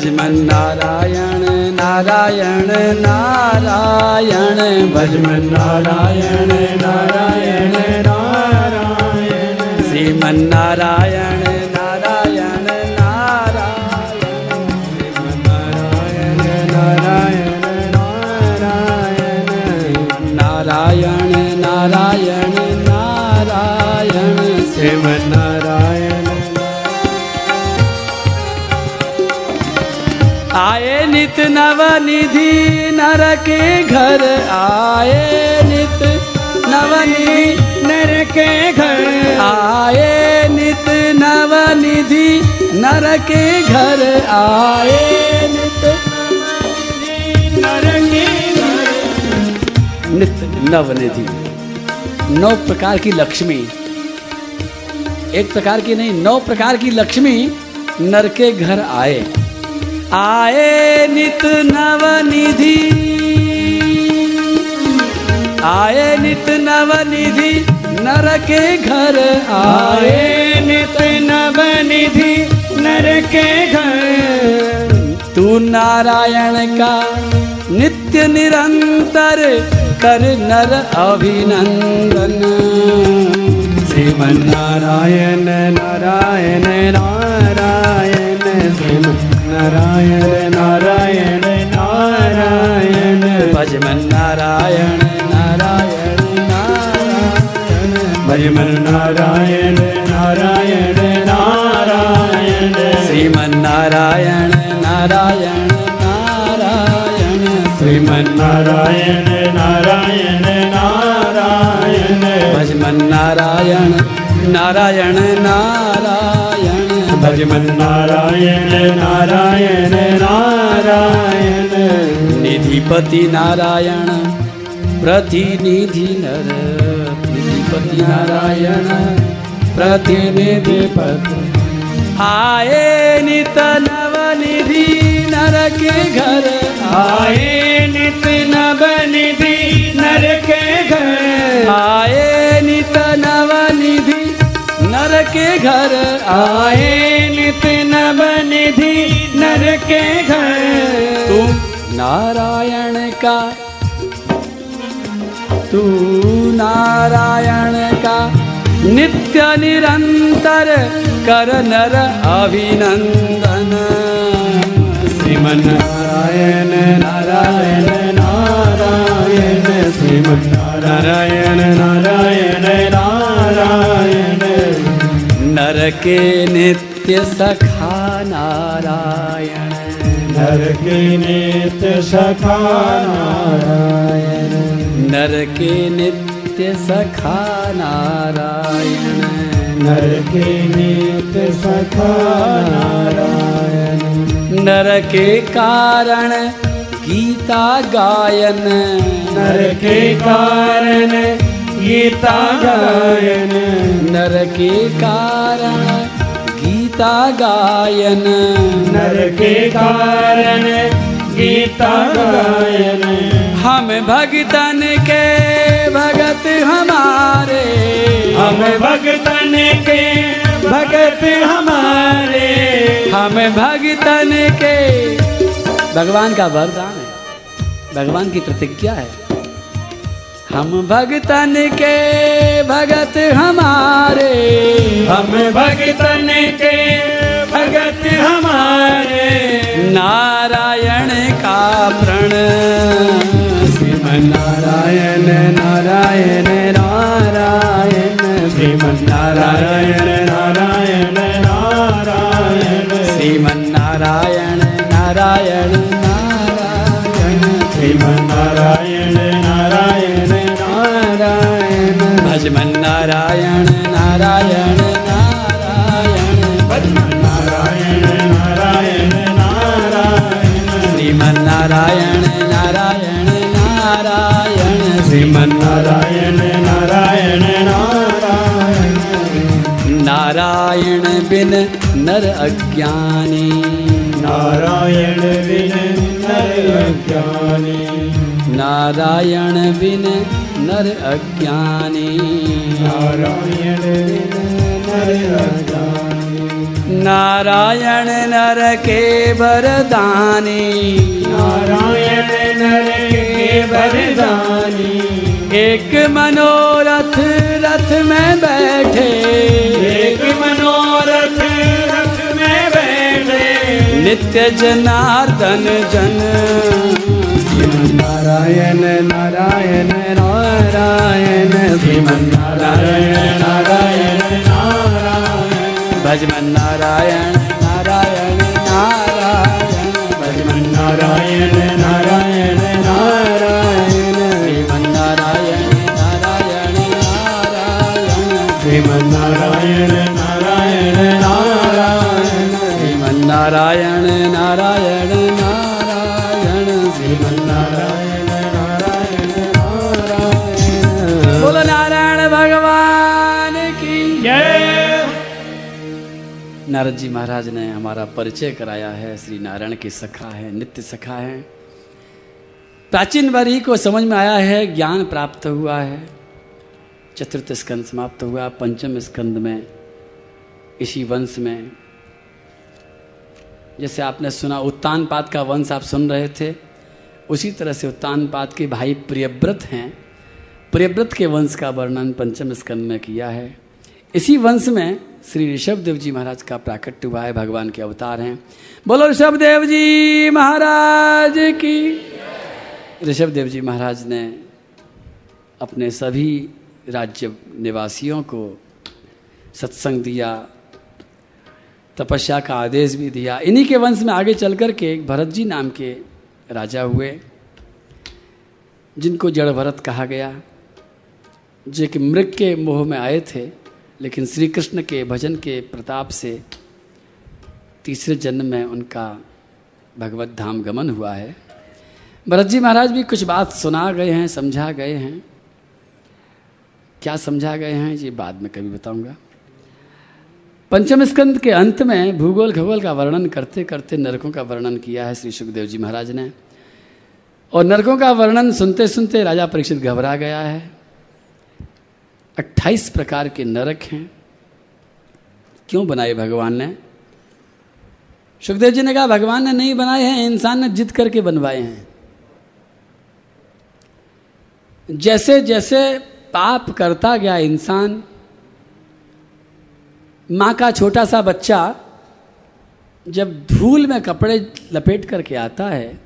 भजमन नारायण नारायण नारायण। भजमन नारायण नारायण नारायण। श्रीमन नारायण नित नव निधि नर के घर आए नित नव निधि नर के घर आए नित नव निधि नर के घर आए नित नर के घर नित नव निधि नौ प्रकार की लक्ष्मी। एक प्रकार की नहीं, नौ प्रकार की लक्ष्मी नर के घर आए। आए नित नव निधि आए नित नव निधि नर के घर आए। नित नव निधि नर के घर। तू नारायण का नित्य निरंतर कर नर अभिनंदन। श्रीमन नारायण नारायण नारायण श्रीमन नारायण नारायण नारायण। भजमन नारायण नारायण नारायण। भजमन नारायण नारायण नारायण। श्रीमन नारायण नारायण नारायण। श्रीमन नारायण नारायण नारायण। भजमन नारायण नारायण नारायण। भजमन नारायण नारायण नारायण। निधिपति नारायण प्रतिनिधि नर। निधिपति नारायण प्रतिनिधि पति आए नित नव निधि नर के घर। आए नित नव निधि नर के घर। आए नित नव निधि नर के घर आए नित नव निधि नर के घर। तू नारायण का, तू नारायण का नित्य निरंतर कर नर अभिनंदन। श्रीमन नारायण नारायण नारायण। श्रीमन नारायण नारायण नारायण। नरके नित्य सखा नारायण। नरके नित्य सखा नारायण। नरके नित्य सखा नारायण। नरके नित्य सखा नारायण। नरके कारण गीता गायन। नरके कारण गीता गायन। नर के कारण गीता गायन। नर के कारण गीता गायन। हम भगतन के भगत हमारे। हम भगतन के भगत हमारे। हम भगतन के। भगवान का वरदान है। भगवान की प्रतिज्ञा है। हम भगतन के भगत हमारे। हम भगतन के भगत हमारे। नारायण का प्रण। श्रीमन नारायण नारायण नारायण। श्रीमन नारायण नारायण नारायण। श्रीमन नारायण नारायण नारायण। श्रीमन नारायण नारायण भजमन नारायण नारायण नारायण भजमन नारायण। नारायण नारायण। श्रीमन नारायण नारायण नारायण। श्रीमन नारायण नारायण नारायण। नारायण बिन नर अज्ञानी। नारायण बिन नर अज्ञानी। नारायण बिन नर अज्ञानी नारायण नर अज्ञानी नारायण नर के वरदानी। नारायण नर के वरदानी एक मनोरथ रथ में बैठे। एक मनोरथ रथ में बैठे। नित्य जनार्दन जन। नारायण नारायण नारायण श्रीमन्नारायण नारायण नारायण नारायण, भजमन नारायण नारायण नारायण, भजमन नारायण नारायण नारायण श्रीमन नारायण नारायण नारायण श्रीमन्नारायण नारायण नारायण श्रीमन नारायण नारायण नारायण नारद जी महाराज ने हमारा परिचय कराया है, श्री नारायण की सखा है, नित्य सखा है। प्राचीन वरी को समझ में आया है, ज्ञान प्राप्त हुआ है। चतुर्थ स्कंद समाप्त हुआ, पंचम स्कंद में, इसी वंश में। जैसे आपने सुना, उत्तान पाद का वंश आप सुन रहे थे, उसी तरह से उत्तान पाद के भाई प्रियव्रत हैं। प्रियव्रत के वंश का वर्णन पंचम स्कंद में किया है। इसी वंश में श्री ऋषभ देव जी महाराज का प्राकट्य हुआ है, भगवान के अवतार हैं। बोलो ऋषभ देव जी महाराज की। ऋषभ देव जी महाराज ने अपने सभी राज्य निवासियों को सत्संग दिया, तपस्या का आदेश भी दिया। इन्हीं के वंश में आगे चल कर के भरत जी नाम के राजा हुए, जिनको जड़ भरत कहा गया, जो कि मृग के मोह में आए थे। लेकिन श्री कृष्ण के भजन के प्रताप से तीसरे जन्म में उनका भगवत धाम गमन हुआ है। भरत जी महाराज भी कुछ बात सुना गए हैं, समझा गए हैं। क्या समझा गए हैं, ये बाद में कभी बताऊँगा। पंचम स्कंद के अंत में भूगोल खगोल का वर्णन करते करते नरकों का वर्णन किया है श्री सुखदेव जी महाराज ने। और नरकों का वर्णन सुनते सुनते राजा परीक्षित घबरा गया है। अट्ठाईस प्रकार के नरक हैं। क्यों बनाए भगवान ने? सुखदेव जी ने कहा, भगवान ने नहीं बनाए हैं, इंसान ने जिद करके बनवाए हैं। जैसे जैसे पाप करता गया इंसान, माँ का छोटा सा बच्चा जब धूल में कपड़े लपेट करके आता है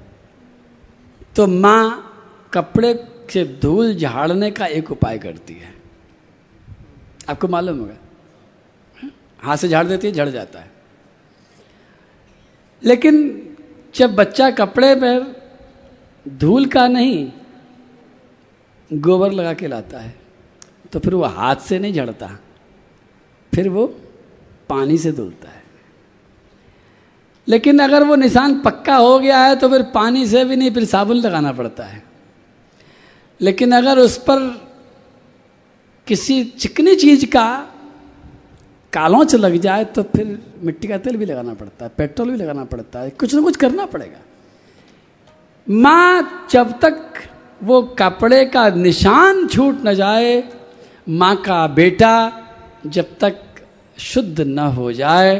तो माँ कपड़े से धूल झाड़ने का एक उपाय करती है। आपको मालूम होगा। हाथ से झाड़ देती है, झड़ जाता है। लेकिन जब बच्चा कपड़े पर धूल का नहीं, गोबर लगा के लाता है तो फिर वो हाथ से नहीं झड़ता, फिर वो पानी से धुलता है। लेकिन अगर वो निशान पक्का हो गया है तो फिर पानी से भी नहीं, फिर साबुन लगाना पड़ता है। लेकिन अगर उस पर किसी चिकनी चीज़ का कालोच लग जाए तो फिर मिट्टी का तेल भी लगाना पड़ता है, पेट्रोल भी लगाना पड़ता है, कुछ ना कुछ करना पड़ेगा। माँ, जब तक वो कपड़े का निशान छूट न जाए, माँ का बेटा जब तक शुद्ध न हो जाए,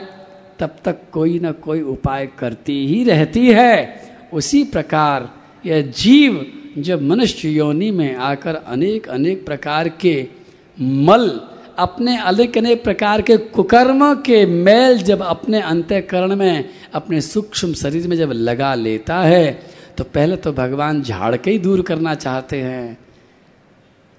तब तक कोई ना कोई उपाय करती ही रहती है। उसी प्रकार यह जीव जब मनुष्य योनि में आकर अनेक अनेक प्रकार के मल अपने अनेक अनेक प्रकार के कुकर्म के मैल जब अपने अंत्यकरण में, अपने सूक्ष्म शरीर में जब लगा लेता है तो पहले तो भगवान झाड़ के ही दूर करना चाहते हैं।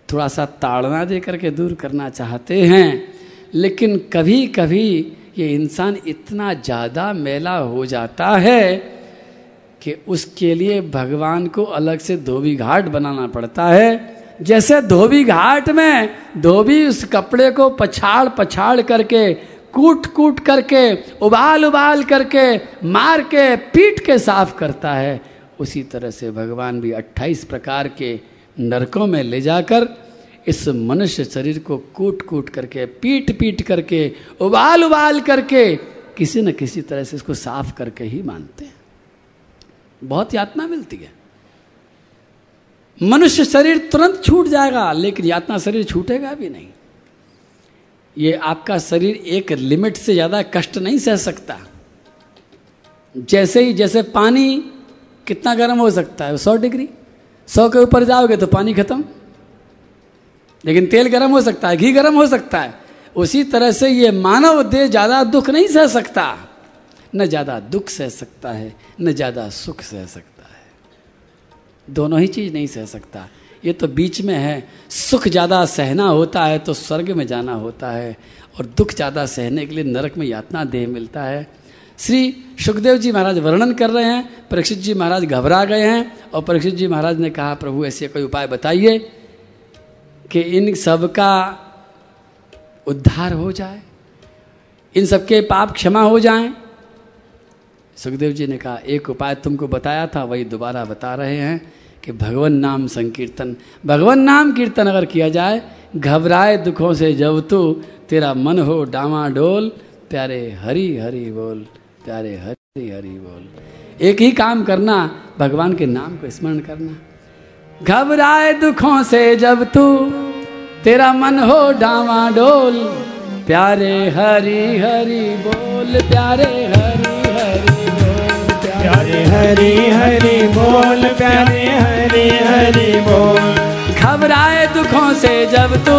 थोड़ा सा ताड़ना दे करके दूर करना चाहते हैं, लेकिन कभी कभी ये इंसान इतना ज़्यादा मेला हो जाता है कि उसके लिए भगवान को अलग से धोबी घाट बनाना पड़ता है। जैसे धोबी घाट में धोबी उस कपड़े को पछाड़ पछाड़ करके, कूट कूट करके, उबाल उबाल करके, मार के, पीट के साफ़ करता है, उसी तरह से भगवान भी 28 प्रकार के नरकों में ले जाकर इस मनुष्य शरीर को कूट कूट करके, पीट पीट करके, उबाल उबाल करके, किसी न किसी तरह से इसको साफ़ करके ही मानते हैं। बहुत यातना मिलती है। मनुष्य शरीर तुरंत छूट जाएगा, लेकिन यातना शरीर छूटेगा भी नहीं। ये आपका शरीर एक लिमिट से ज़्यादा कष्ट नहीं सह सकता। जैसे ही, जैसे पानी कितना गर्म हो सकता है, सौ डिग्री, सौ के ऊपर जाओगे तो पानी खत्म। लेकिन तेल गर्म हो सकता है, घी गर्म हो सकता है। उसी तरह से ये मानव देह ज़्यादा दुख नहीं सह सकता। न ज़्यादा दुख सह सकता है, न ज़्यादा सुख सह सकता दोनों ही चीज़ नहीं सह सकता। ये तो बीच में है। सुख ज़्यादा सहना होता है तो स्वर्ग में जाना होता है और दुख ज़्यादा सहने के लिए नरक में यातना देह मिलता है। श्री सुखदेव जी महाराज वर्णन कर रहे हैं। परीक्षित जी महाराज घबरा गए हैं और परीक्षित जी महाराज ने कहा, प्रभु, ऐसे कोई उपाय बताइए कि इन सब का उद्धार हो जाए, इन सबके पाप क्षमा हो जाएँ सुखदेव जी ने कहा, एक उपाय तुमको बताया था, वही दोबारा बता रहे हैं कि भगवान नाम संकीर्तन, भगवान नाम कीर्तन अगर किया जाए, घबराए दुखों से जब तू, तेरा मन हो डामा डोल, प्यारे हरि हरि बोल, प्यारे हरि हरि बोल। एक ही काम करना, भगवान के नाम को स्मरण करना। घबराए दुखों से जब तू, तेरा मन हो डामा डोल, प्यारे हरि हरि बोल, प्यारे हरि प्यारे हरि हरि बोल प्यारे हरि हरि बोल। घबराए दुखों से जब तू।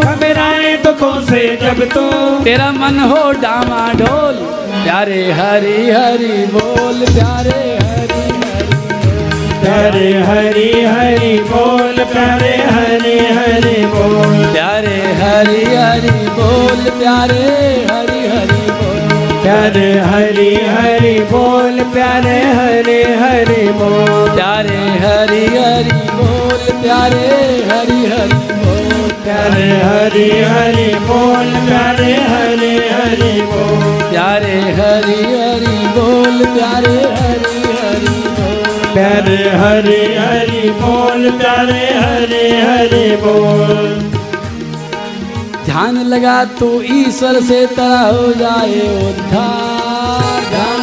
घबराए दुखों से जब तू। तेरा मन हो डामा ढोल। प्यारे हरि हरि बोल प्यारे हरि हरि प्यारे हरि हरि बोल प्यारे हरि हरि बोल। प्यारे हरि हरि बोल प्यारे हरि हरि बोल। प्यारे हरि हरि बोल बोल प्यारे हरे हरे बोल। प्यारे हरे हरे बोल प्यारे हरे हरे बोल। प्यारे हरे हरे बोल प्यारे हरे हरे बोल। प्यारे हरे हरे बोल प्यारे हरे हरे बोल। प्यारे हरे हरे बोल प्यारे हरे हरे बोल। ध्यान लगा तो ईश्वर से तरह हो जाए उद्धार।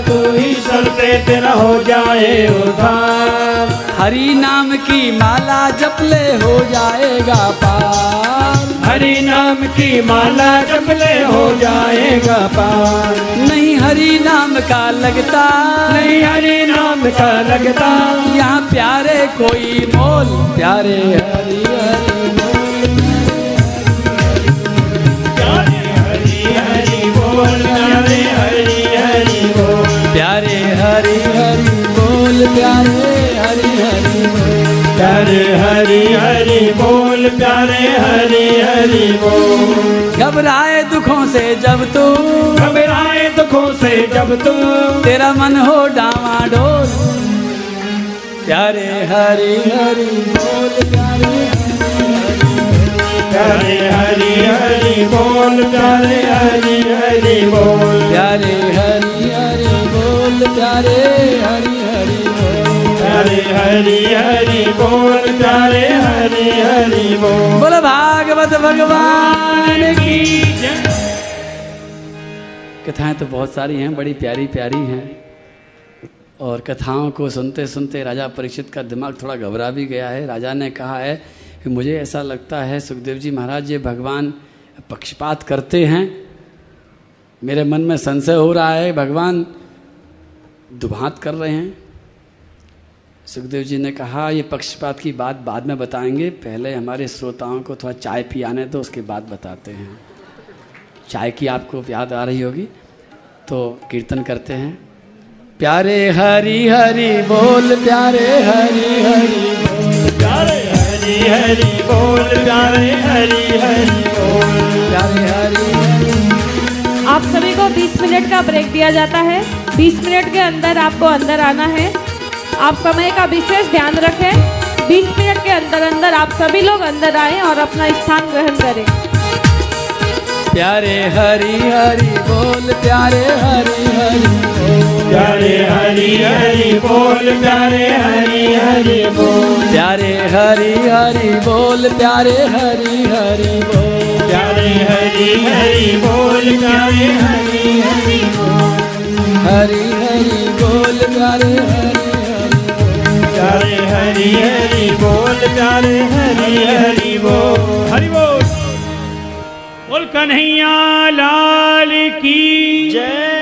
तू ईश्वर से तेरा हो जाए उद्धार हरि नाम की माला जपले हो जाएगा पार। हरि नाम की माला जपले हो जाएगा पार। नहीं हरि नाम का लगता। नहीं हरि नाम का लगता। यहाँ प्यारे कोई मोल प्यारे हरि हरि प्यारे हरि हरि बोल प्यारे हरि प्यारे हरि हरि। बोल प्यारे हरि हरि बोल प्यारे हरि हरि बोल। घबराए दुखों से जब तू। घबराए दुखों से जब तू। तेरा मन हो डावाडोल प्यारे हरि हरि बोल प्यारे प्यारे हरि हरि बोल प्यारे हरि हरि बोल। प्यारे हरि हरि बोल प्यारे हरि हरि हरि हरि बोल प्यारे हरि हरि बोल। बोल भागवत भगवान की कथाएँ तो बहुत सारी हैं बड़ी प्यारी प्यारी हैं। और कथाओं को सुनते सुनते राजा परीक्षित का दिमाग थोड़ा घबरा भी गया है। राजा ने कहा है कि मुझे ऐसा लगता है सुखदेव जी महाराज ये भगवान पक्षपात करते हैं। मेरे मन में संशय हो रहा है भगवान दुभात कर रहे हैं। सुखदेव जी ने कहा, ये पक्षपात की बात बाद में बताएँगे। पहले हमारे श्रोताओं को थोड़ा चाय पियाने दो, उसके बाद बताते हैं। चाय की आपको याद आ रही होगी तो कीर्तन करते हैं। प्यारे हरी हरी बोल, प्यारे हरि हरि बोल, प्यारे हरि हरि बोल, प्यारे हरि हरि बोल, प्यारे हरि आप सभी को 20 मिनट का ब्रेक दिया जाता है। 20 मिनट के अंदर आपको अंदर आना है। आप समय का विशेष ध्यान रखें। 20 मिनट के अंदर अंदर आप सभी लोग अंदर आए और अपना स्थान ग्रहण करें। प्यारे हरी हरी बोल प्यारे हरी हरी प्यारे हरी हरी बोल प्यारे हरी हरी बोल। प्यारे हरी हरी बोल प्यारे हरी हरी बोल। प्यारे हरी हरी बोल प्यारे हरी हरी बोल। हरी हरी बोल प्यारे हरी प्यारे हरि हरि बोल प्यारे हरि हरि बोल। हरि बोल। बोल कन्हैया लाल की। जय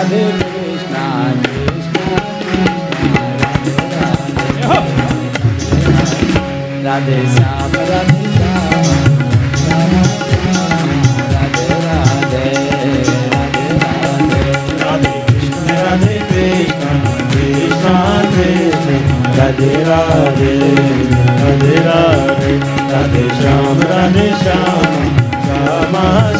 Radhe Shyam, Radhe Radhe Radhe Radhe Radhe Radhe Shyam Radhe Shyam Shama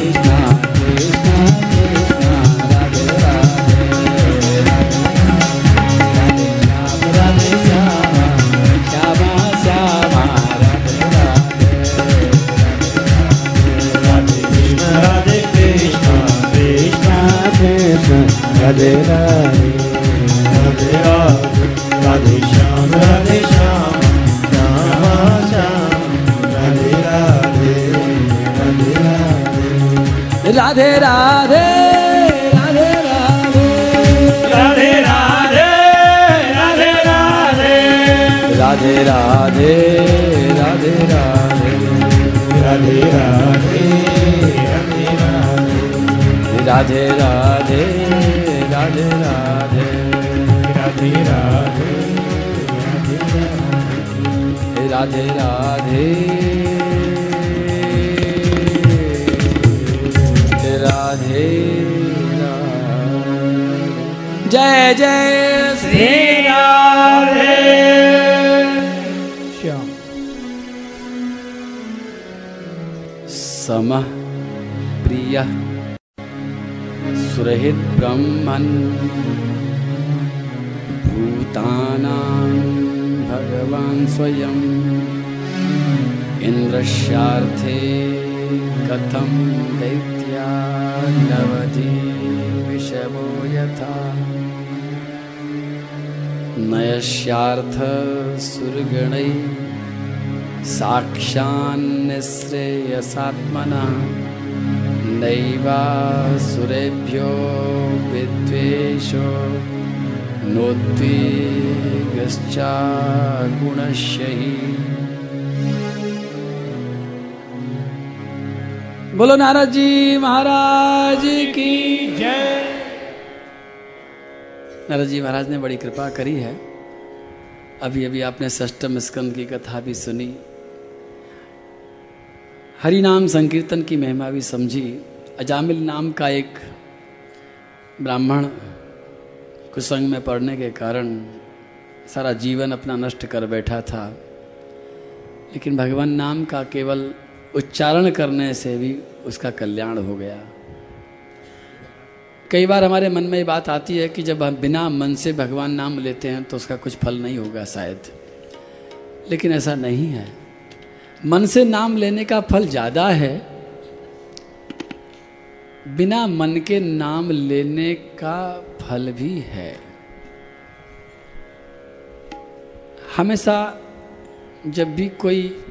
Radhe Radhe Radhe Radhe Radhe Radhe Radhe Radhe. Shyam Radhe Shyam Shyam Shyam Radhe. Radhe Radhe Radhe Radhe. Radhe Radhe Radhe Radhe. Radhe Radhe Radhe Radhe. Radhe Radhe. Radhe Radhe Radhe Radhe Radhe Radhe Radhe. जय जय श्री राधे। श्याम। समः प्रियः सुरहित ब्रह्मन् भूतानां भगवान् स्वयम् इन्द्रस्यार्थे कथं दैत्या नवति विषमो यथा। नयस्यार्थ सुरगणै साक्षान्निःश्रेयसात्मना नैवासुरेभ्यो विद्वेषो बोलो नारद जी महाराज की जय। नारद जी महाराज ने बड़ी कृपा करी है। अभी अभी आपने षष्टम स्कंद की कथा भी सुनी। हरि नाम संकीर्तन की महिमा भी समझी। अजामिल नाम का एक ब्राह्मण कुसंग में पड़ने के कारण सारा जीवन अपना नष्ट कर बैठा था। लेकिन भगवान नाम का केवल उच्चारण करने से भी उसका कल्याण हो गया। कई बार हमारे मन में ये बात आती है कि जब हम बिना मन से भगवान नाम लेते हैं तो उसका कुछ फल नहीं होगा शायद। लेकिन ऐसा नहीं है। मन से नाम लेने का फल ज़्यादा है बिना मन के नाम लेने का फल भी है। हमेशा जब भी कोई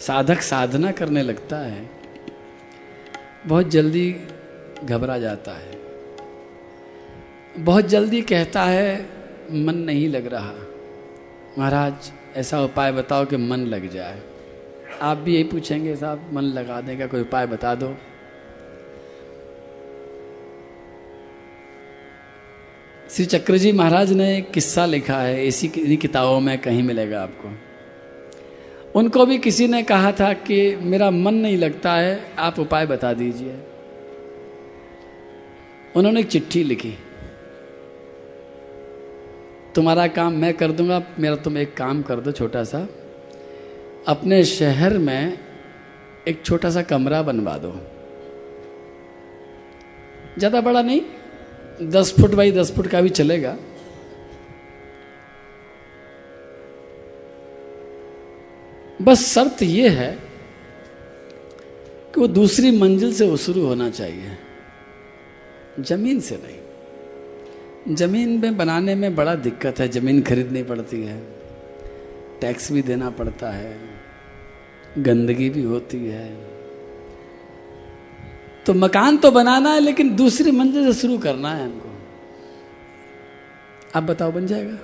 साधक साधना करने लगता है, बहुत जल्दी घबरा जाता है। बहुत जल्दी कहता है, मन नहीं लग रहा। महाराज, ऐसा उपाय बताओ कि मन लग जाए। आप भी यही पूछेंगे, साहब, मन लगा देगा कोई उपाय बता दो। श्री चक्र जी महाराज ने एक किस्सा लिखा है, इसी इन्हीं किताबों में कहीं मिलेगा आपको। उनको भी किसी ने कहा था कि मेरा मन नहीं लगता है, आप उपाय बता दीजिए। उन्होंने एक चिट्ठी लिखी। तुम्हारा काम मैं कर दूँगा, मेरा तुम एक काम कर दो छोटा सा। अपने शहर में एक छोटा सा कमरा बनवा दो। ज़्यादा बड़ा नहीं दस फुट बाई दस फुट का भी चलेगा। बस शर्त यह है कि वो दूसरी मंजिल से वो शुरू होना चाहिए। ज़मीन से नहीं। ज़मीन में बनाने में बड़ा दिक्कत है। ज़मीन खरीदनी पड़ती है। टैक्स भी देना पड़ता है। गंदगी भी होती है। तो मकान तो बनाना है, लेकिन दूसरी मंजिल से शुरू करना है हमको। आप बताओ, बन जाएगा।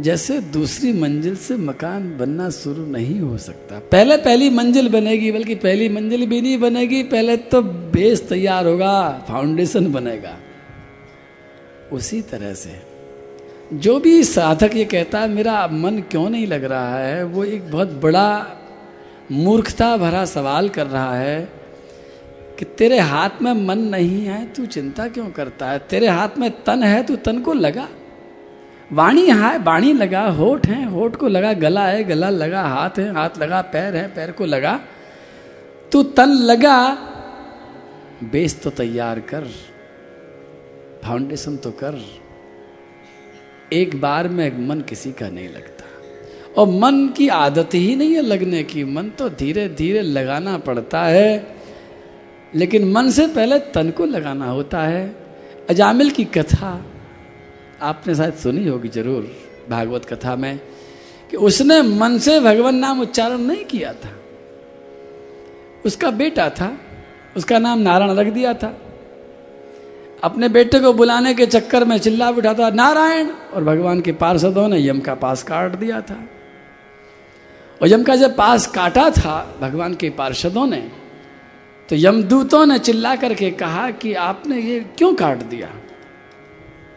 जैसे दूसरी मंजिल से मकान बनना शुरू नहीं हो सकता। पहले पहली मंजिल बनेगी, बल्कि पहली मंजिल भी नहीं बनेगी। पहले तो बेस तैयार होगा, फाउंडेशन बनेगा। उसी तरह से, जो भी साधक ये कहता है, मेरा मन क्यों नहीं लग रहा है? वो एक बहुत बड़ा मूर्खता भरा सवाल कर रहा है कि तेरे हाथ में मन नहीं है, तू चिंता क्यों करता है? तेरे हाथ में तन है, तू तन को लगा। वाणी है, वाणी लगा, होठ है, होठ को लगा, गला है, गला लगा, हाथ है, हाथ लगा, पैर है, पैर को लगा। तू तन लगा, बेस तो तैयार कर, फाउंडेशन तो कर। एक बार में मन किसी का नहीं लगता। और मन की आदत ही नहीं है लगने की। मन तो धीरे धीरे लगाना पड़ता है, लेकिन मन से पहले तन को लगाना होता है। अजामिल की कथा आपने शायद सुनी होगी ज़रूर, भागवत कथा में, कि उसने मन से भगवान नाम उच्चारण नहीं किया था। उसका बेटा था, उसका नाम नारायण रख दिया था। अपने बेटे को बुलाने के चक्कर में चिल्ला उठा था, नारायण! और भगवान के पार्षदों ने यम का पास काट दिया था। और यम का जब पास काटा था भगवान के पार्षदों ने तो यमदूतों ने चिल्ला करके कहा कि आपने ये क्यों काट दिया?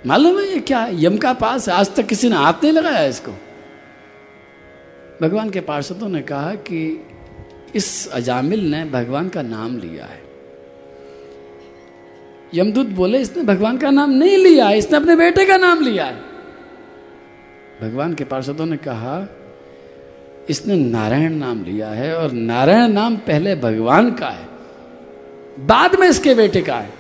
मालूम है ये क्या? यम का पास आज तक किसी ने हाथ नहीं लगाया इसको? भगवान के पार्षदों ने कहा कि इस अजामिल ने भगवान का नाम लिया है। यमदूत बोले, इसने भगवान का नाम नहीं लिया इसने अपने बेटे का नाम लिया है। भगवान के पार्षदों ने कहा इसने नारायण नाम लिया है और नारायण नाम पहले भगवान का है। बाद में इसके बेटे का है।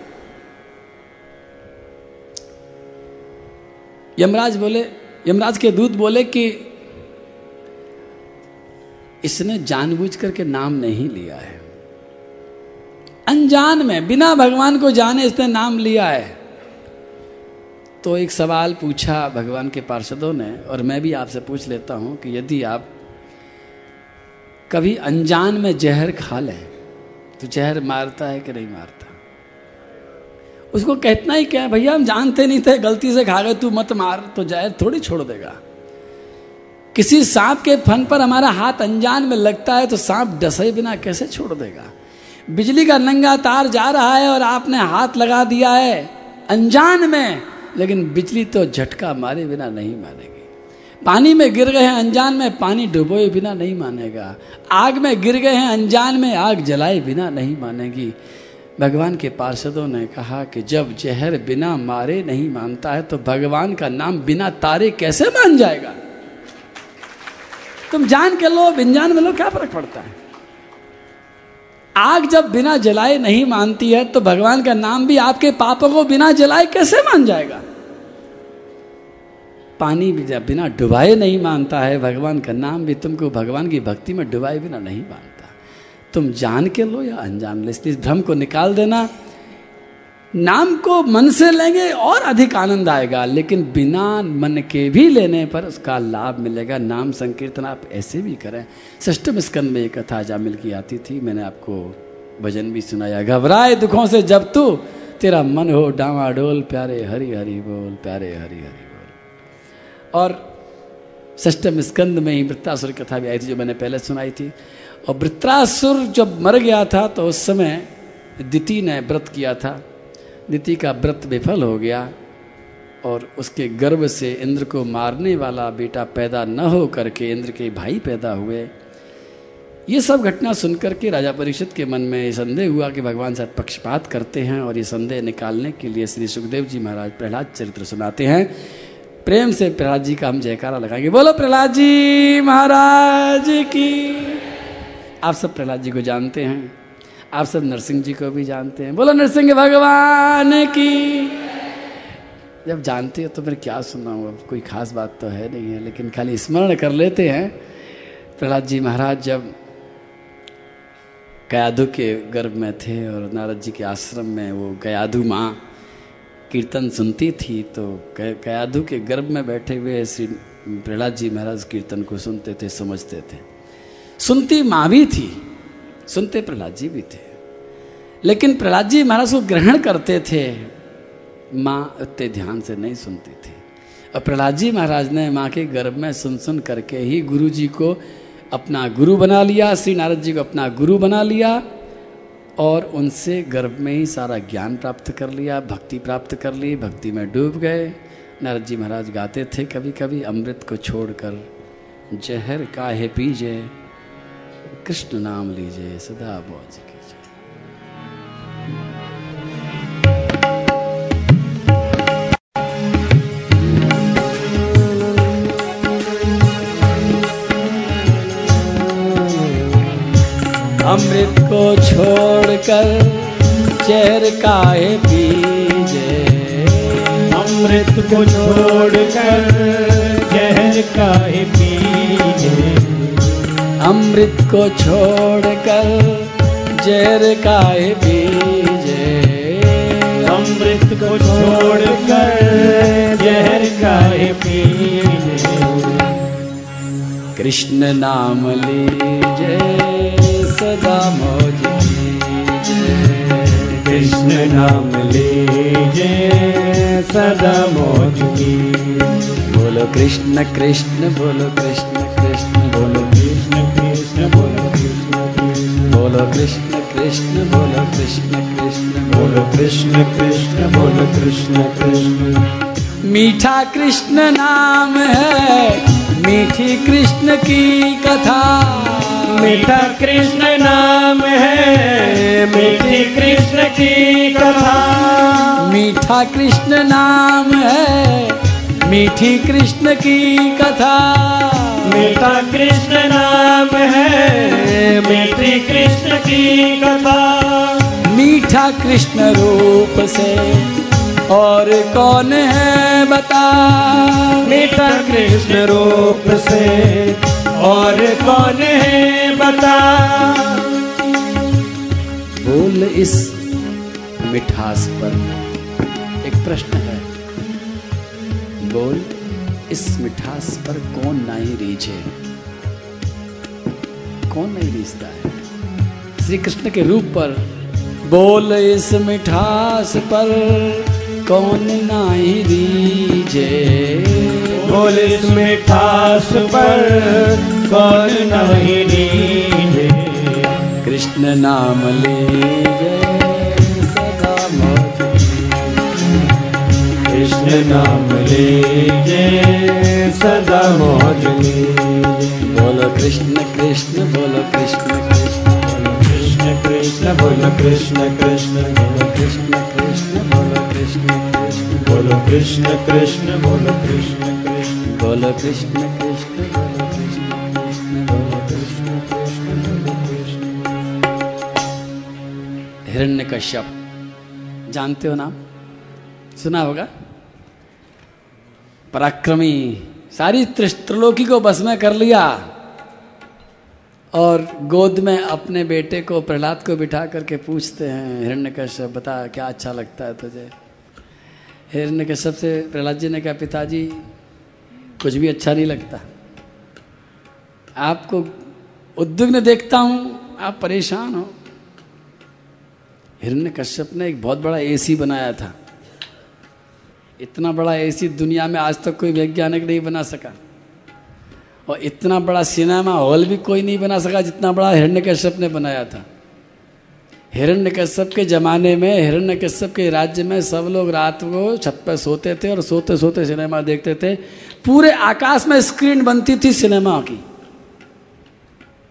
यमराज बोले, यमराज के दूत बोले कि इसने जानबूझ करके नाम नहीं लिया है। अनजान में, बिना भगवान को जाने इसने नाम लिया है। तो एक सवाल पूछा भगवान के पार्षदों ने, और मैं भी आपसे पूछ लेता हूँ कि यदि आप कभी अनजान में जहर खा लें तो जहर मारता है कि नहीं मारता? उसको कहना ही क्या है, भैया, हम जानते नहीं थे, गलती से खा गए, तू मत मार तो जहर थोड़ी छोड़ देगा। किसी सांप के फन पर हमारा हाथ अनजान में लगता है तो सांप डसे बिना कैसे छोड़ देगा? बिजली का नंगा तार जा रहा है और आपने हाथ लगा दिया है अनजान में, लेकिन बिजली तो झटका मारे बिना नहीं मानेगी पानी में गिर गए हैं, अनजान में पानी डुबोए बिना नहीं मानेगा। आग में गिर गए हैं, अनजान में आग जलाए बिना नहीं मानेगी। भगवान के पार्षदों ने कहा कि जब जहर बिना मारे नहीं मानता है तो भगवान का नाम बिना तारे कैसे मान जाएगा? तुम जान के लो बिनजान में लो, क्या फ़र्क पड़ता है? आग जब बिना जलाए नहीं मानती है तो भगवान का नाम भी आपके पापों को बिना जलाए कैसे मान जाएगा? पानी भी जब बिना डुबाए नहीं मानता है भगवान का नाम भी, तुमको भगवान की भक्ति में डुबाए बिना नहीं मानता। तुम जान के लो या अनजान लो इसलिए भ्रम को निकाल देना। नाम को मन से लेंगे और अधिक आनंद आएगा, लेकिन बिना मन के भी लेने पर उसका लाभ मिलेगा। नाम संकीर्तन आप ऐसे भी करें। सष्टम स्कंद में एक कथा जामिल की आती थी। मैंने आपको भजन भी सुनाया। घबराए दुखों से जब तू, तेरा मन हो डामाडोल प्यारे हरी हरी बोल, प्यारे हरी हरि और सष्टम स्कंद में ही वृत्तासुर कथा भी आई थी जो मैंने पहले सुनाई थी। और वृत्रासुर जब मर गया था तो उस समय दिति ने व्रत किया था। दिति का व्रत विफल हो गया और उसके गर्भ से इंद्र को मारने वाला बेटा पैदा न हो करके इंद्र के भाई पैदा हुए। ये सब घटना सुनकर के राजा परीक्षित के मन में ये संदेह हुआ कि भगवान शायद पक्षपात करते हैं और ये संदेह निकालने के लिए श्री सुखदेव जी महाराज प्रहलाद चरित्र सुनाते हैं। प्रेम से प्रहलाद जी का हम जयकारा लगाएँगे। बोलो प्रहलाद जी, महाराज की। आप सब प्रहलाद जी को जानते हैं। आप सब नरसिंह जी को भी जानते हैं। बोलो नरसिंह भगवान की। जब जानते हो तो फिर क्या सुनाऊँ? अब कोई खास बात तो है नहीं है, लेकिन खाली स्मरण कर लेते हैं। प्रहलाद जी महाराज, जब कयाधु के गर्भ में थे और नारद जी के आश्रम में वो कयाधु माँ कीर्तन सुनती थी तो कयाधु के गर्भ में बैठे हुए श्री प्रहलाद जी महाराज कीर्तन को सुनते थे, समझते थे। सुनती माँ भी थी, सुनते प्रहलाद जी भी थे। लेकिन प्रहलाद जी महाराज को ग्रहण करते थे, माँ उतने ध्यान से नहीं सुनती थी। और प्रहलाद जी महाराज ने माँ के गर्भ में सुन सुन करके ही गुरु जी को अपना गुरु बना लिया, श्री नारद जी को अपना गुरु बना लिया और उनसे गर्भ में ही सारा ज्ञान प्राप्त कर लिया, भक्ति प्राप्त कर ली, भक्ति में डूब गए। नारद जी महाराज गाते थे कभी कभी अमृत को छोड़कर, जहर काहे पीजे, कृष्ण नाम लीजिए, सदा मौज अमृत को छोड़कर चेर काहे पीजे? अमृत को छोड़कर जहर काहे पीजे? अमृत को छोड़कर जहर काहे पीजे? अमृत को छोड़कर जहर काहे पीजे? कृष्ण नाम लीजे। सदा मौज कृष्ण नाम लीजे सदा मौज बोलो कृष्ण कृष्ण, बोलो कृष्ण कृष्ण, बोलो कृष्ण कृष्ण, बोलो कृष्ण कृष्ण। बोलो कृष्ण कृष्ण, बोलो कृष्ण कृष्ण, बोलो कृष्ण कृष्ण, बोलो कृष्ण कृष्ण। मीठा कृष्ण नाम है, मीठी कृष्ण की कथा। मीठा कृष्ण नाम है मीठी कृष्ण की कथा। मीठा कृष्ण नाम है मीठी कृष्ण की कथा। मीठा कृष्ण नाम है मीठी कृष्ण की कथा। मीठा कृष्ण रूप से और कौन है बता? मीठा कृष्ण रूप से और कौन है बता? बोल इस मिठास पर। एक प्रश्न है। बोल इस मिठास पर कौन नहीं रीझे? कौन नहीं रीझता है? श्री कृष्ण के रूप पर। बोल इस मिठास पर कौन नहीं रीझे? बोल इस मिठास पर कौन नहीं रीझे कृष्ण नाम लीजे सदा मौज कृष्ण नाम लीजे सदा मौज लीजे बोलो कृष्ण कृष्ण बोलो कृष्ण कृष्ण कृष्ण कृष्ण बोलो कृष्ण कृष्ण बोलो कृष्ण कृष्ण बोलो कृष्ण कृष्ण बोलो कृष्ण कृष्ण बोलो कृष्ण। बोलो कृष्ण कृष्ण कृष्ण कृष्ण कृष्ण कृष्ण कृष्ण हिरण्य कश्यप जानते हो ना? सुना होगा? पराक्रमी, सारी त्रिलोकी को बस में कर लिया। और गोद में अपने बेटे को, प्रहलाद को बिठा करके पूछते हैं हिरण्य कश्यप बता, क्या अच्छा लगता है तुझे? हिरण्य कश्यप से प्रहलाद जी ने कहा, पिताजी कुछ भी अच्छा नहीं लगता। आपको उद्विग्न देखता हूँ, आप परेशान हो। हिरण्य कश्यप ने एक बहुत बड़ा एसी बनाया था। इतना बड़ा एसी दुनिया में आज तक कोई वैज्ञानिक नहीं बना सका। और इतना बड़ा सिनेमा हॉल भी कोई नहीं बना सका जितना बड़ा हिरण्य कश्यप ने बनाया था। हिरण्य कश्यप के ज़माने में, हिरण्य कश्यप के राज्य में सब लोग रात को छत पर सोते थे और सोते सोते सिनेमा देखते थे। पूरे आकाश में स्क्रीन बनती थी सिनेमा की।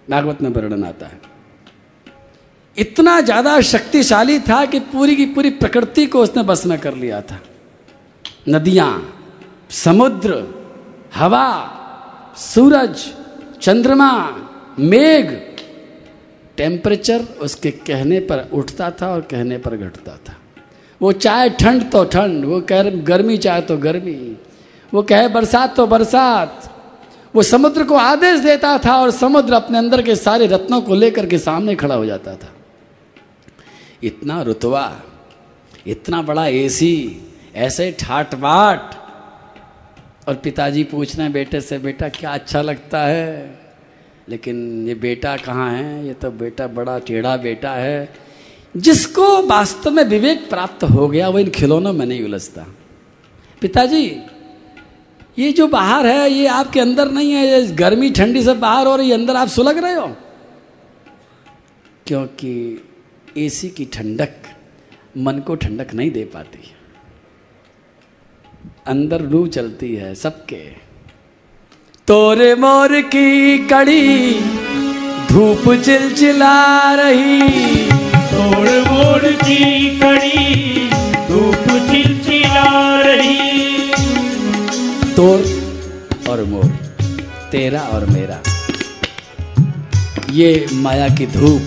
भागवत में वर्णन आता है। इतना ज़्यादा शक्तिशाली था कि पूरी की पूरी प्रकृति को उसने बस में कर लिया था। नदियाँ, समुद्र, हवा, सूरज, चंद्रमा, मेघ टेम्परेचर उसके कहने पर उठता था और कहने पर घटता था। वो चाहे ठंड तो ठंड, वो कह गर्मी चाहे तो गर्मी। वो कहे, बरसात तो बरसात। वो समुद्र को आदेश देता था और समुद्र अपने अंदर के सारे रत्नों को लेकर के सामने खड़ा हो जाता था। इतना रुतवा इतना बड़ा एसी ऐसे ठाट बाट और पिताजी पूछ रहे हैं, बेटे से, बेटा, क्या अच्छा लगता है? लेकिन ये बेटा कहाँ है? ये तो बेटा बड़ा टेढ़ा बेटा है। जिसको वास्तव में विवेक प्राप्त हो गया, वो इन खिलौनों में नहीं उलझता। पिताजी, ये जो बाहर है, ये आपके अंदर नहीं है। ये गर्मी, ठंडी सब बाहर रही है अंदर आप सुलग रहे हो। क्योंकि एसी की ठंडक मन को ठंडक नहीं दे पाती। अंदर लू चलती है सबके। तोरे मोर की कड़ी धूप चिलचिला रही। तोड़ मोर की कड़ी धूप चिलचिला रही। तोर और मोर तेरा और मेरा। ये माया की धूप।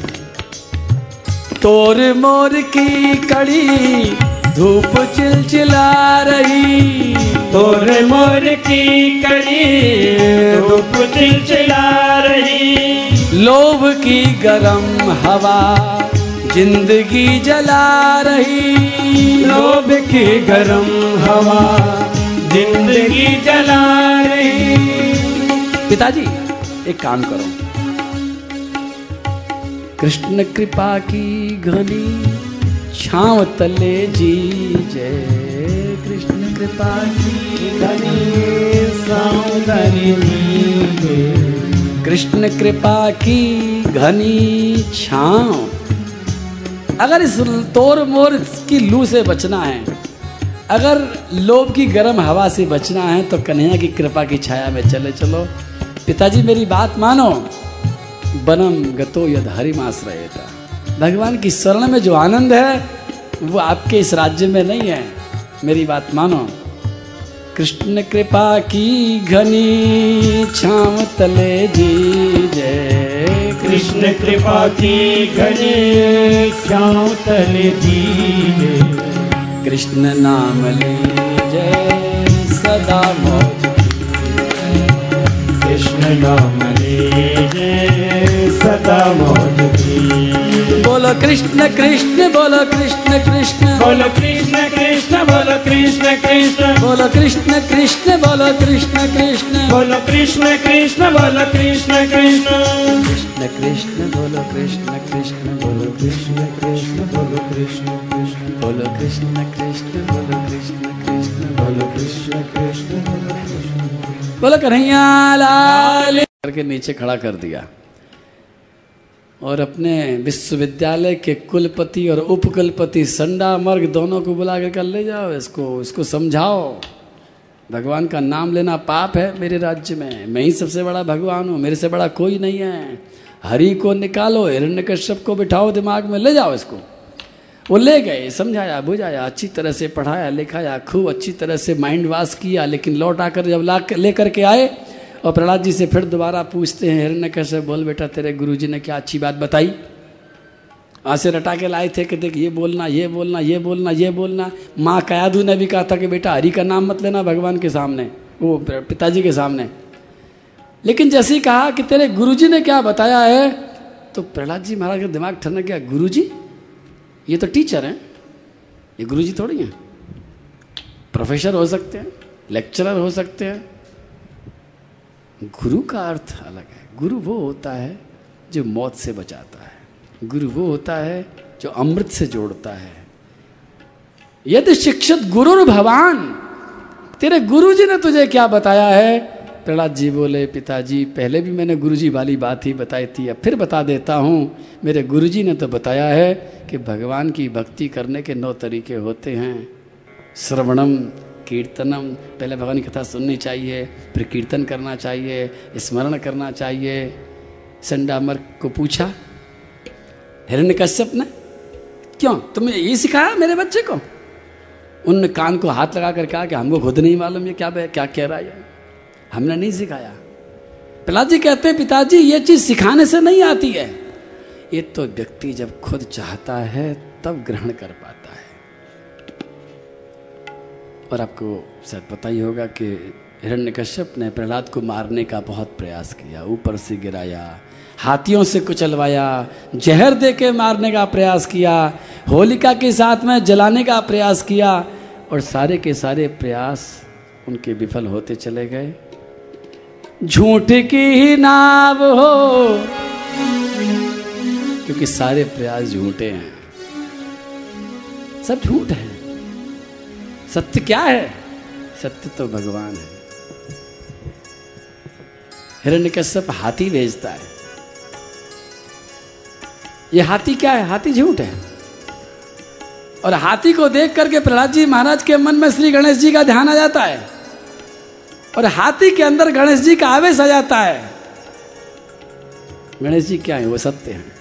तोर मोर की कड़ी धूप चिलचिला रही। तोड़ मोड़ की कड़ी धूप चिलचिला रही। लोभ की गरम हवा ज़िंदगी जला रही। लोभ की गरम हवा ज़िंदगी जला रही। पिताजी, एक काम करो। कृष्ण कृपा की घनी छाव तले जी जय। कृष्ण कृपा की सौंदर्य कृष्ण कृपा की घनी छाव। अगर इस तोर मोर की लू से बचना है, अगर लोभ की गर्म हवा से बचना है तो कन्हैया की कृपा की छाया में चले चलो। पिताजी मेरी बात मानो, बनम गतो यद हरिमाश्रय था भगवान की शरण में जो आनंद है, वो आपके इस राज्य में नहीं है। मेरी बात मानो। कृष्ण कृपा की घनी छाव तले जी जय। कृष्ण कृपा की घनी श्याम तले जीवे कृष्ण नाम ले जय सदा मौज। कृष्ण नाम ले जय सदा मौज। बोलो कृष्ण कृष्ण बोलो कृष्ण कृष्ण। बोलो कृष्ण कृष्ण। बोलो कृष्ण कृष्ण बोलो कृष्ण कृष्ण बोलो कृष्ण कृष्ण। बोलो कृष्ण कृष्ण बोलो कृष्ण कृष्ण कृष्ण कृष्ण बोलो कृष्ण कृष्ण बोलो कृष्ण कृष्ण बोलो कृष्ण कृष्ण। बोलो कृष्ण कृष्ण बोलो कृष्ण कृष्ण बोलो कृष्ण कृष्ण बोलो कृष्ण। बोलो कन्हैया लाल करके नीचे खड़ा कर दिया। और अपने विश्वविद्यालय के कुलपति और उपकुलपति संडा मर्ग दोनों को बुला कर ले जाओ इसको इसको समझाओ। भगवान का नाम लेना पाप है मेरे राज्य में। मैं ही सबसे बड़ा भगवान हूँ, मेरे से बड़ा कोई नहीं है। हरि को निकालो हिरण्यकश्यप को बिठाओ दिमाग में, ले जाओ इसको। वो ले गए, समझाया, बुझाया, अच्छी तरह से पढ़ाया, लिखाया, खूब अच्छी तरह से माइंड वाश किया, लेकिन लौट आकर जब ला लेकर के आए और प्रहलाद जी से फिर दोबारा पूछते हैं, हिरण्य कैसे बोल, बेटा, तेरे गुरुजी ने क्या अच्छी बात बताई? वहाँ से रटा के लाए थे कि देख, ये बोलना ये बोलना ये बोलना ये बोलना। माँ कयादू ने भी कहा था कि, बेटा, हरि का नाम मत लेना भगवान के सामने, वो पिताजी के सामने। लेकिन जैसे ही कहा कि, तेरे गुरुजी ने क्या बताया है? तो प्रहलाद जी महाराज का दिमाग ठंडक गया, गुरुजी, ये तो टीचर हैं, ये गुरुजी थोड़ी हैं, प्रोफेसर हो सकते हैं, लेक्चरर हो सकते हैं गुरु का अर्थ अलग है। गुरु वो होता है जो मौत से बचाता है। गुरु वो होता है जो अमृत से जोड़ता है। यदि शिक्षित गुरु भगवान, तेरे गुरुजी ने तुझे क्या बताया है? प्रहलाद जी बोले, पिताजी, पहले भी मैंने गुरुजी वाली बात ही बताई थी, अब फिर बता देता हूँ। मेरे गुरुजी ने तो बताया है कि भगवान की भक्ति करने के नौ तरीके होते हैं। श्रवणम कीर्तनम, पहले भगवान की कथा सुननी चाहिए, फिर कीर्तन करना चाहिए, स्मरण करना चाहिए। संडामर को पूछा, हिरण्य कश्यप ने? क्यों? तुमने ये सिखाया मेरे बच्चे को? उन कान को हाथ लगा कर कहा कि हमको खुद नहीं मालूम ये क्या क्या कह रहा है हमने नहीं सिखाया। प्रहलाद जी कहते हैं, पिताजी, ये चीज़ सिखाने से नहीं आती है। ये तो व्यक्ति जब खुद चाहता है, तब ग्रहण कर पाता और आपको शायद पता ही होगा कि हिरण्यकश्यप ने प्रहलाद को मारने का बहुत प्रयास किया। ऊपर से गिराया, हाथियों से कुचलवाया, जहर दे के मारने का प्रयास किया, होलिका के साथ में जलाने का प्रयास किया और सारे के सारे प्रयास उनके विफल होते चले गए। झूठ की ही नाव हो, क्योंकि सारे प्रयास झूठे हैं। सब झूठ है। सत्य क्या है? सत्य तो भगवान है। हिरण्यकश्यप हाथी भेजता है। ये हाथी क्या है? हाथी झूठ है। और हाथी को देख करके प्रहलाद जी महाराज के मन में श्री गणेश जी का ध्यान आ जाता है। और हाथी के अंदर गणेश जी का आवेश आ जाता है। गणेश जी क्या है? वो सत्य है।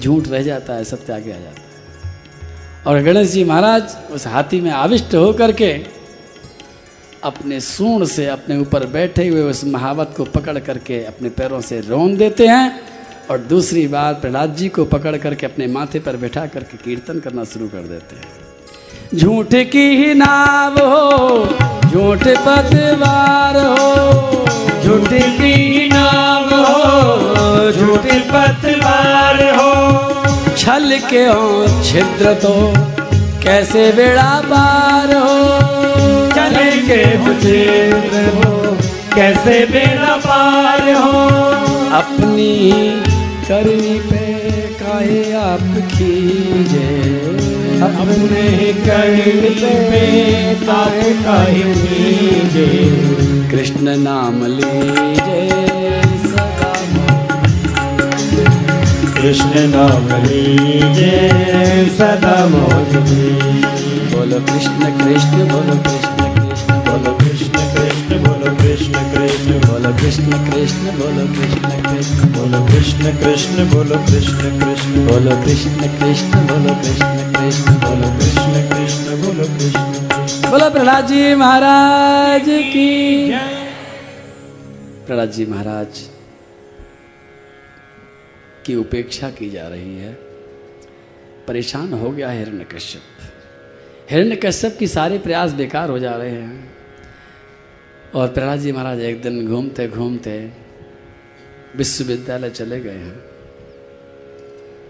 झूठ रह जाता है, सत्य आगे आ जाता है। और गणेश जी महाराज उस हाथी में आविष्ट होकर के अपने सूण से अपने ऊपर बैठे हुए उस महावत को पकड़ करके अपने पैरों से रोन देते हैं और दूसरी बार प्रहलाद जी को पकड़ करके अपने माथे पर बैठा करके कीर्तन करना शुरू कर देते हैं। झूठ की ही नाव हो, झूठ पतवार हो, झूठ की नाव हो, झूठ पतवार हो। छल के हो छिद्र तो कैसे बेड़ा पार हो? चले के बुझेंद्र हो कैसे बेड़ा पार हो? अपनी करनी पे काहे आप खीजे? अपने करनी पे ताके काहे कीजे कृष्ण नाम लीजे कृष्ण नाम लीजे सदा मौज। बोलो कृष्ण कृष्ण बोलो कृष्ण कृष्ण बोलो कृष्ण कृष्ण बोलो कृष्ण कृष्ण बोलो कृष्ण कृष्ण बोलो कृष्ण कृष्ण बोलो कृष्ण कृष्ण बोलो कृष्ण कृष्ण बोलो कृष्ण कृष्ण बोलो कृष्ण कृष्ण बोलो कृष्ण कृष्ण बोलो कृष्ण कृष्ण बोलो प्रहलाद जी महाराज की प्रहलाद जी महाराज की उपेक्षा की जा रही है। परेशान हो गया हिरण्यकश्यप हिरण्यकश्यप की सारे प्रयास बेकार हो जा रहे हैं। और प्रहलाद जी महाराज एक दिन घूमते घूमते विश्वविद्यालय चले गए हैं।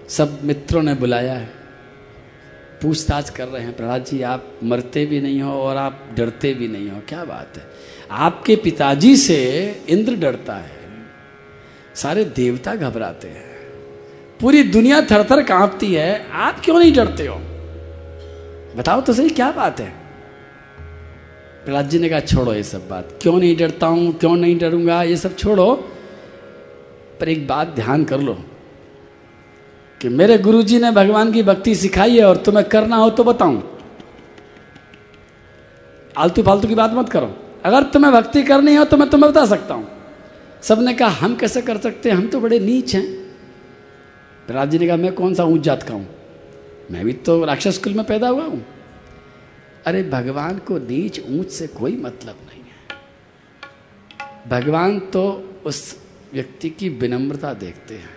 सब मित्रों ने बुलाया है। पूछताछ कर रहे हैं, प्रहलाद जी, आप मरते भी नहीं हो और आप डरते भी नहीं हो, क्या बात है? आपके पिताजी से इंद्र डरता है। सारे देवता घबराते हैं। पूरी दुनिया थर थर कांपती है, आप क्यों नहीं डरते हो? बताओ तो सही क्या बात है? प्रहलाद जी ने कहा, छोड़ो ये सब बात। क्यों नहीं डरता हूँ? क्यों नहीं डरूँगा? ये सब छोड़ो। पर एक बात ध्यान कर लो कि मेरे गुरुजी ने भगवान की भक्ति सिखाई है और तुम्हें करना हो तो बताऊँ। आलतू फालतू की बात मत करो। अगर तुम्हें भक्ति करनी हो तो मैं तुम्हें बता सकता हूँ। सबने कहा, हम कैसे कर सकते हैं? हम तो बड़े नीच हैं। प्रहलाद जी ने कहा, मैं कौन सा ऊंच जात का हूँ? मैं भी तो राक्षस कुल में पैदा हुआ हूँ। अरे भगवान को नीच ऊंच से कोई मतलब नहीं है। भगवान तो उस व्यक्ति की विनम्रता देखते हैं।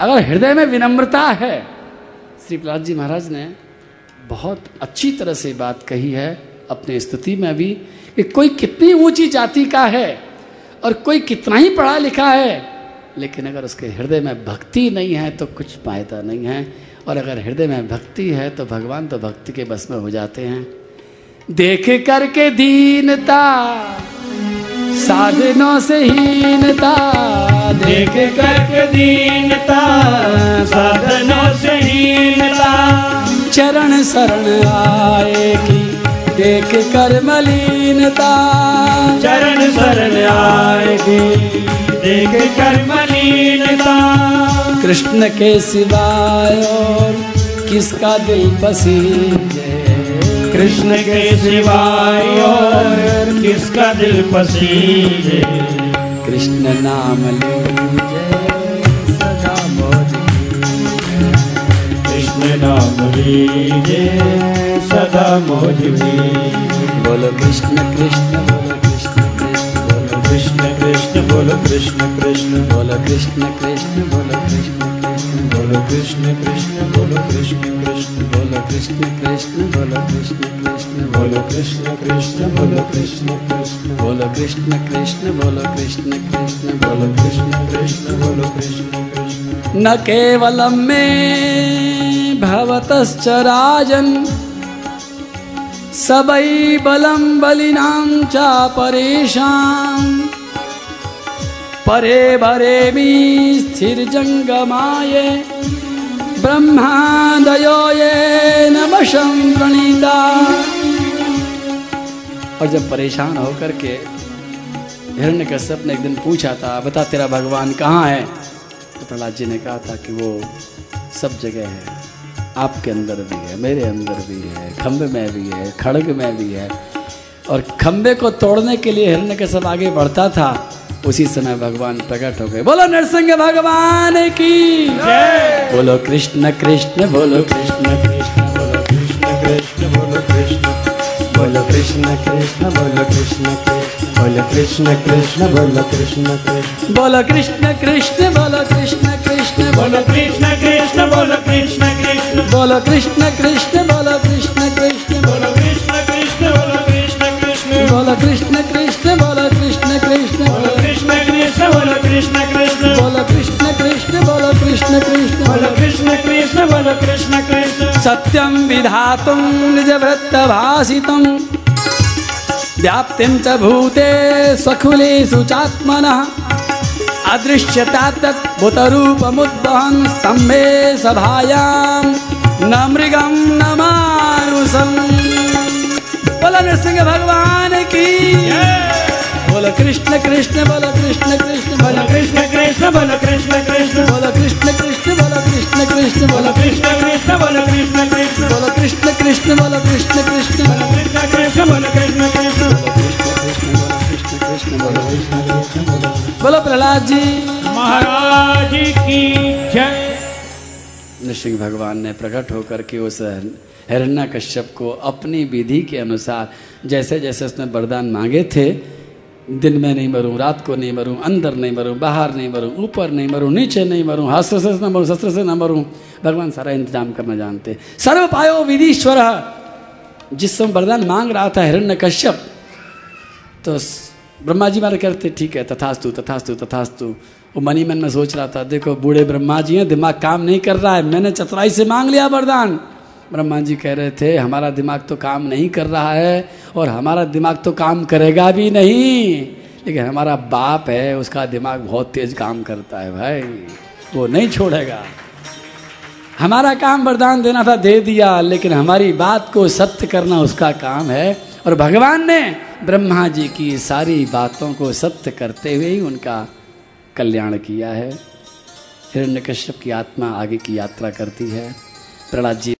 अगर हृदय में विनम्रता है, श्री प्रहलाद जी महाराज ने बहुत अच्छी तरह से बात कही है अपने स्तुति में भी, कि कोई कितनी ऊँची जाति का है और कोई कितना ही पढ़ा लिखा है लेकिन अगर उसके हृदय में भक्ति नहीं है तो कुछ फ़ायदा नहीं है। और अगर हृदय में भक्ति है तो भगवान तो भक्ति के बस में हो जाते हैं। देख करके दीनता, साधनों से हीनता, देख करके दीनता, साधनों से हीनता। चरण शरण आएगी, देख कर मलिनता। चरण शरण आएगी। देख कर मलिनता कृष्ण के सिवाय और किसका दिल पसीजे? कृष्ण के सिवाय और किसका दिल पसीजे? कृष्ण नाम लीजे सदा मोद कृष्ण नाम लीजे सदा मोज बोलो कृष्ण कृष्ण। कृष्ण कृष्ण बोलो कृष्ण कृष्ण बोलो कृष्ण कृष्ण बोलो कृष्ण कृष्ण बोलो कृष्ण कृष्ण बोलो कृष्ण कृष्ण बोलो कृष्ण कृष्ण बोलो कृष्ण कृष्ण बोलो कृष्ण कृष्ण बोलो कृष्ण कृष्ण बोलो कृष्ण कृष्ण बोलो कृष्ण कृष्ण बोलो कृष्ण कृष्ण न केवलं मे भवतश्च राजन् सबै बलं बलिनां च परेषां परे भरेमि स्थिरजङ्गमाये ब्रह्मादयो ये नमशं प्रणीता और जब परेशान होकर के हिरण्य कश्यप ने एक दिन पूछा था, बता तेरा भगवान कहाँ है? तो प्रहलाद जी ने कहा था कि वो सब जगह है, आपके अंदर भी है, मेरे अंदर भी है खंभे में भी है, खड़ग में भी है। और खंभे को तोड़ने के लिए हिरण्य के सब आगे बढ़ता था। उसी समय भगवान प्रकट हो गए बोलो नरसिंह भगवान की बोलो कृष्ण कृष्ण बोलो कृष्ण कृष्ण बोलो कृष्ण कृष्ण बोलो कृष्ण बोलो कृष्ण कृष्ण बोलो कृष्ण कृष्ण बोलो कृष्ण कृष्ण बोलो कृष्ण कृष्ण बोलो कृष्ण कृष्ण बोलो कृष्ण कृष्ण बोलो कृष्ण कृष्ण बोलो कृष्ण कृष्ण बोलो कृष्ण कृष्ण बोलो कृष्ण कृष्ण बोलो कृष्ण कृष्ण बोलो कृष्ण कृष्ण बोलो कृष्ण बोलो कृष्ण कृष्ण। बोलो कृष्ण कृष्ण बोलो कृष्ण कृष्ण। बोलो कृष्ण कृष्ण बोलो कृष्ण कृष्ण। सत्यं विधातुं निजवृत्तभासितं व्याप्तिं च भूते सखुलेषु चात्मनः अदृश्यता तत् भूतरूपमुद्वहन् स्तम्भे सभायां न मृगं न मानुषम्। बोलो नृसिंह भगवान की। बोलो कृष्ण कृष्ण बोलो कृष्ण कृष्ण बोलो कृष्ण कृष्ण बोलो कृष्ण कृष्ण बोलो कृष्ण कृष्ण बोलो कृष्ण कृष्ण बोलो बोलो कृष्ण कृष्ण बोलो कृष्ण कृष्ण बोलो कृष्ण कृष्ण बोलो कृष्ण कृष्ण बोलो कृष्ण कृष्ण बोलो कृष्ण कृष्ण बोलो प्रहलाद जी महाराज की जय नृसिंह भगवान ने प्रकट होकर के उस हिरण्य कश्यप को अपनी विधि के अनुसार जैसे जैसे उसने वरदान मांगे थे दिन में नहीं मरूं, रात को नहीं मरूं, अंदर नहीं मरूं, बाहर नहीं मरूं, ऊपर नहीं मरूं, नीचे नहीं मरूं हस्त्र से न मरूं, शस्त्र से न मरूं, भगवान सारा इंतज़ाम करना जानते सर्व पायो विधीश्वर, जिस समय वरदान मांग रहा था हिरण्य कश्यप तो ब्रह्मा जी मारे कहते ठीक है, तथास्तु तथास्तु तथास्तु। वो मनी मन में सोच रहा था, देखो, बूढ़े ब्रह्मा जी हैं, दिमाग काम नहीं कर रहा है, मैंने चतुराई से मांग लिया वरदान। ब्रह्मा जी कह रहे थे, हमारा दिमाग तो काम नहीं कर रहा है और हमारा दिमाग तो काम करेगा भी नहीं। लेकिन हमारा बाप है, उसका दिमाग बहुत तेज काम करता है भाई। वो नहीं छोड़ेगा। हमारा काम वरदान देना था, दे दिया, लेकिन हमारी बात को सत्य करना उसका काम है। और भगवान ने ब्रह्मा जी की सारी बातों को सत्य करते हुए ही उनका कल्याण किया है। हिरण्यकश्यप की आत्मा आगे की यात्रा करती है। प्रहलाद जी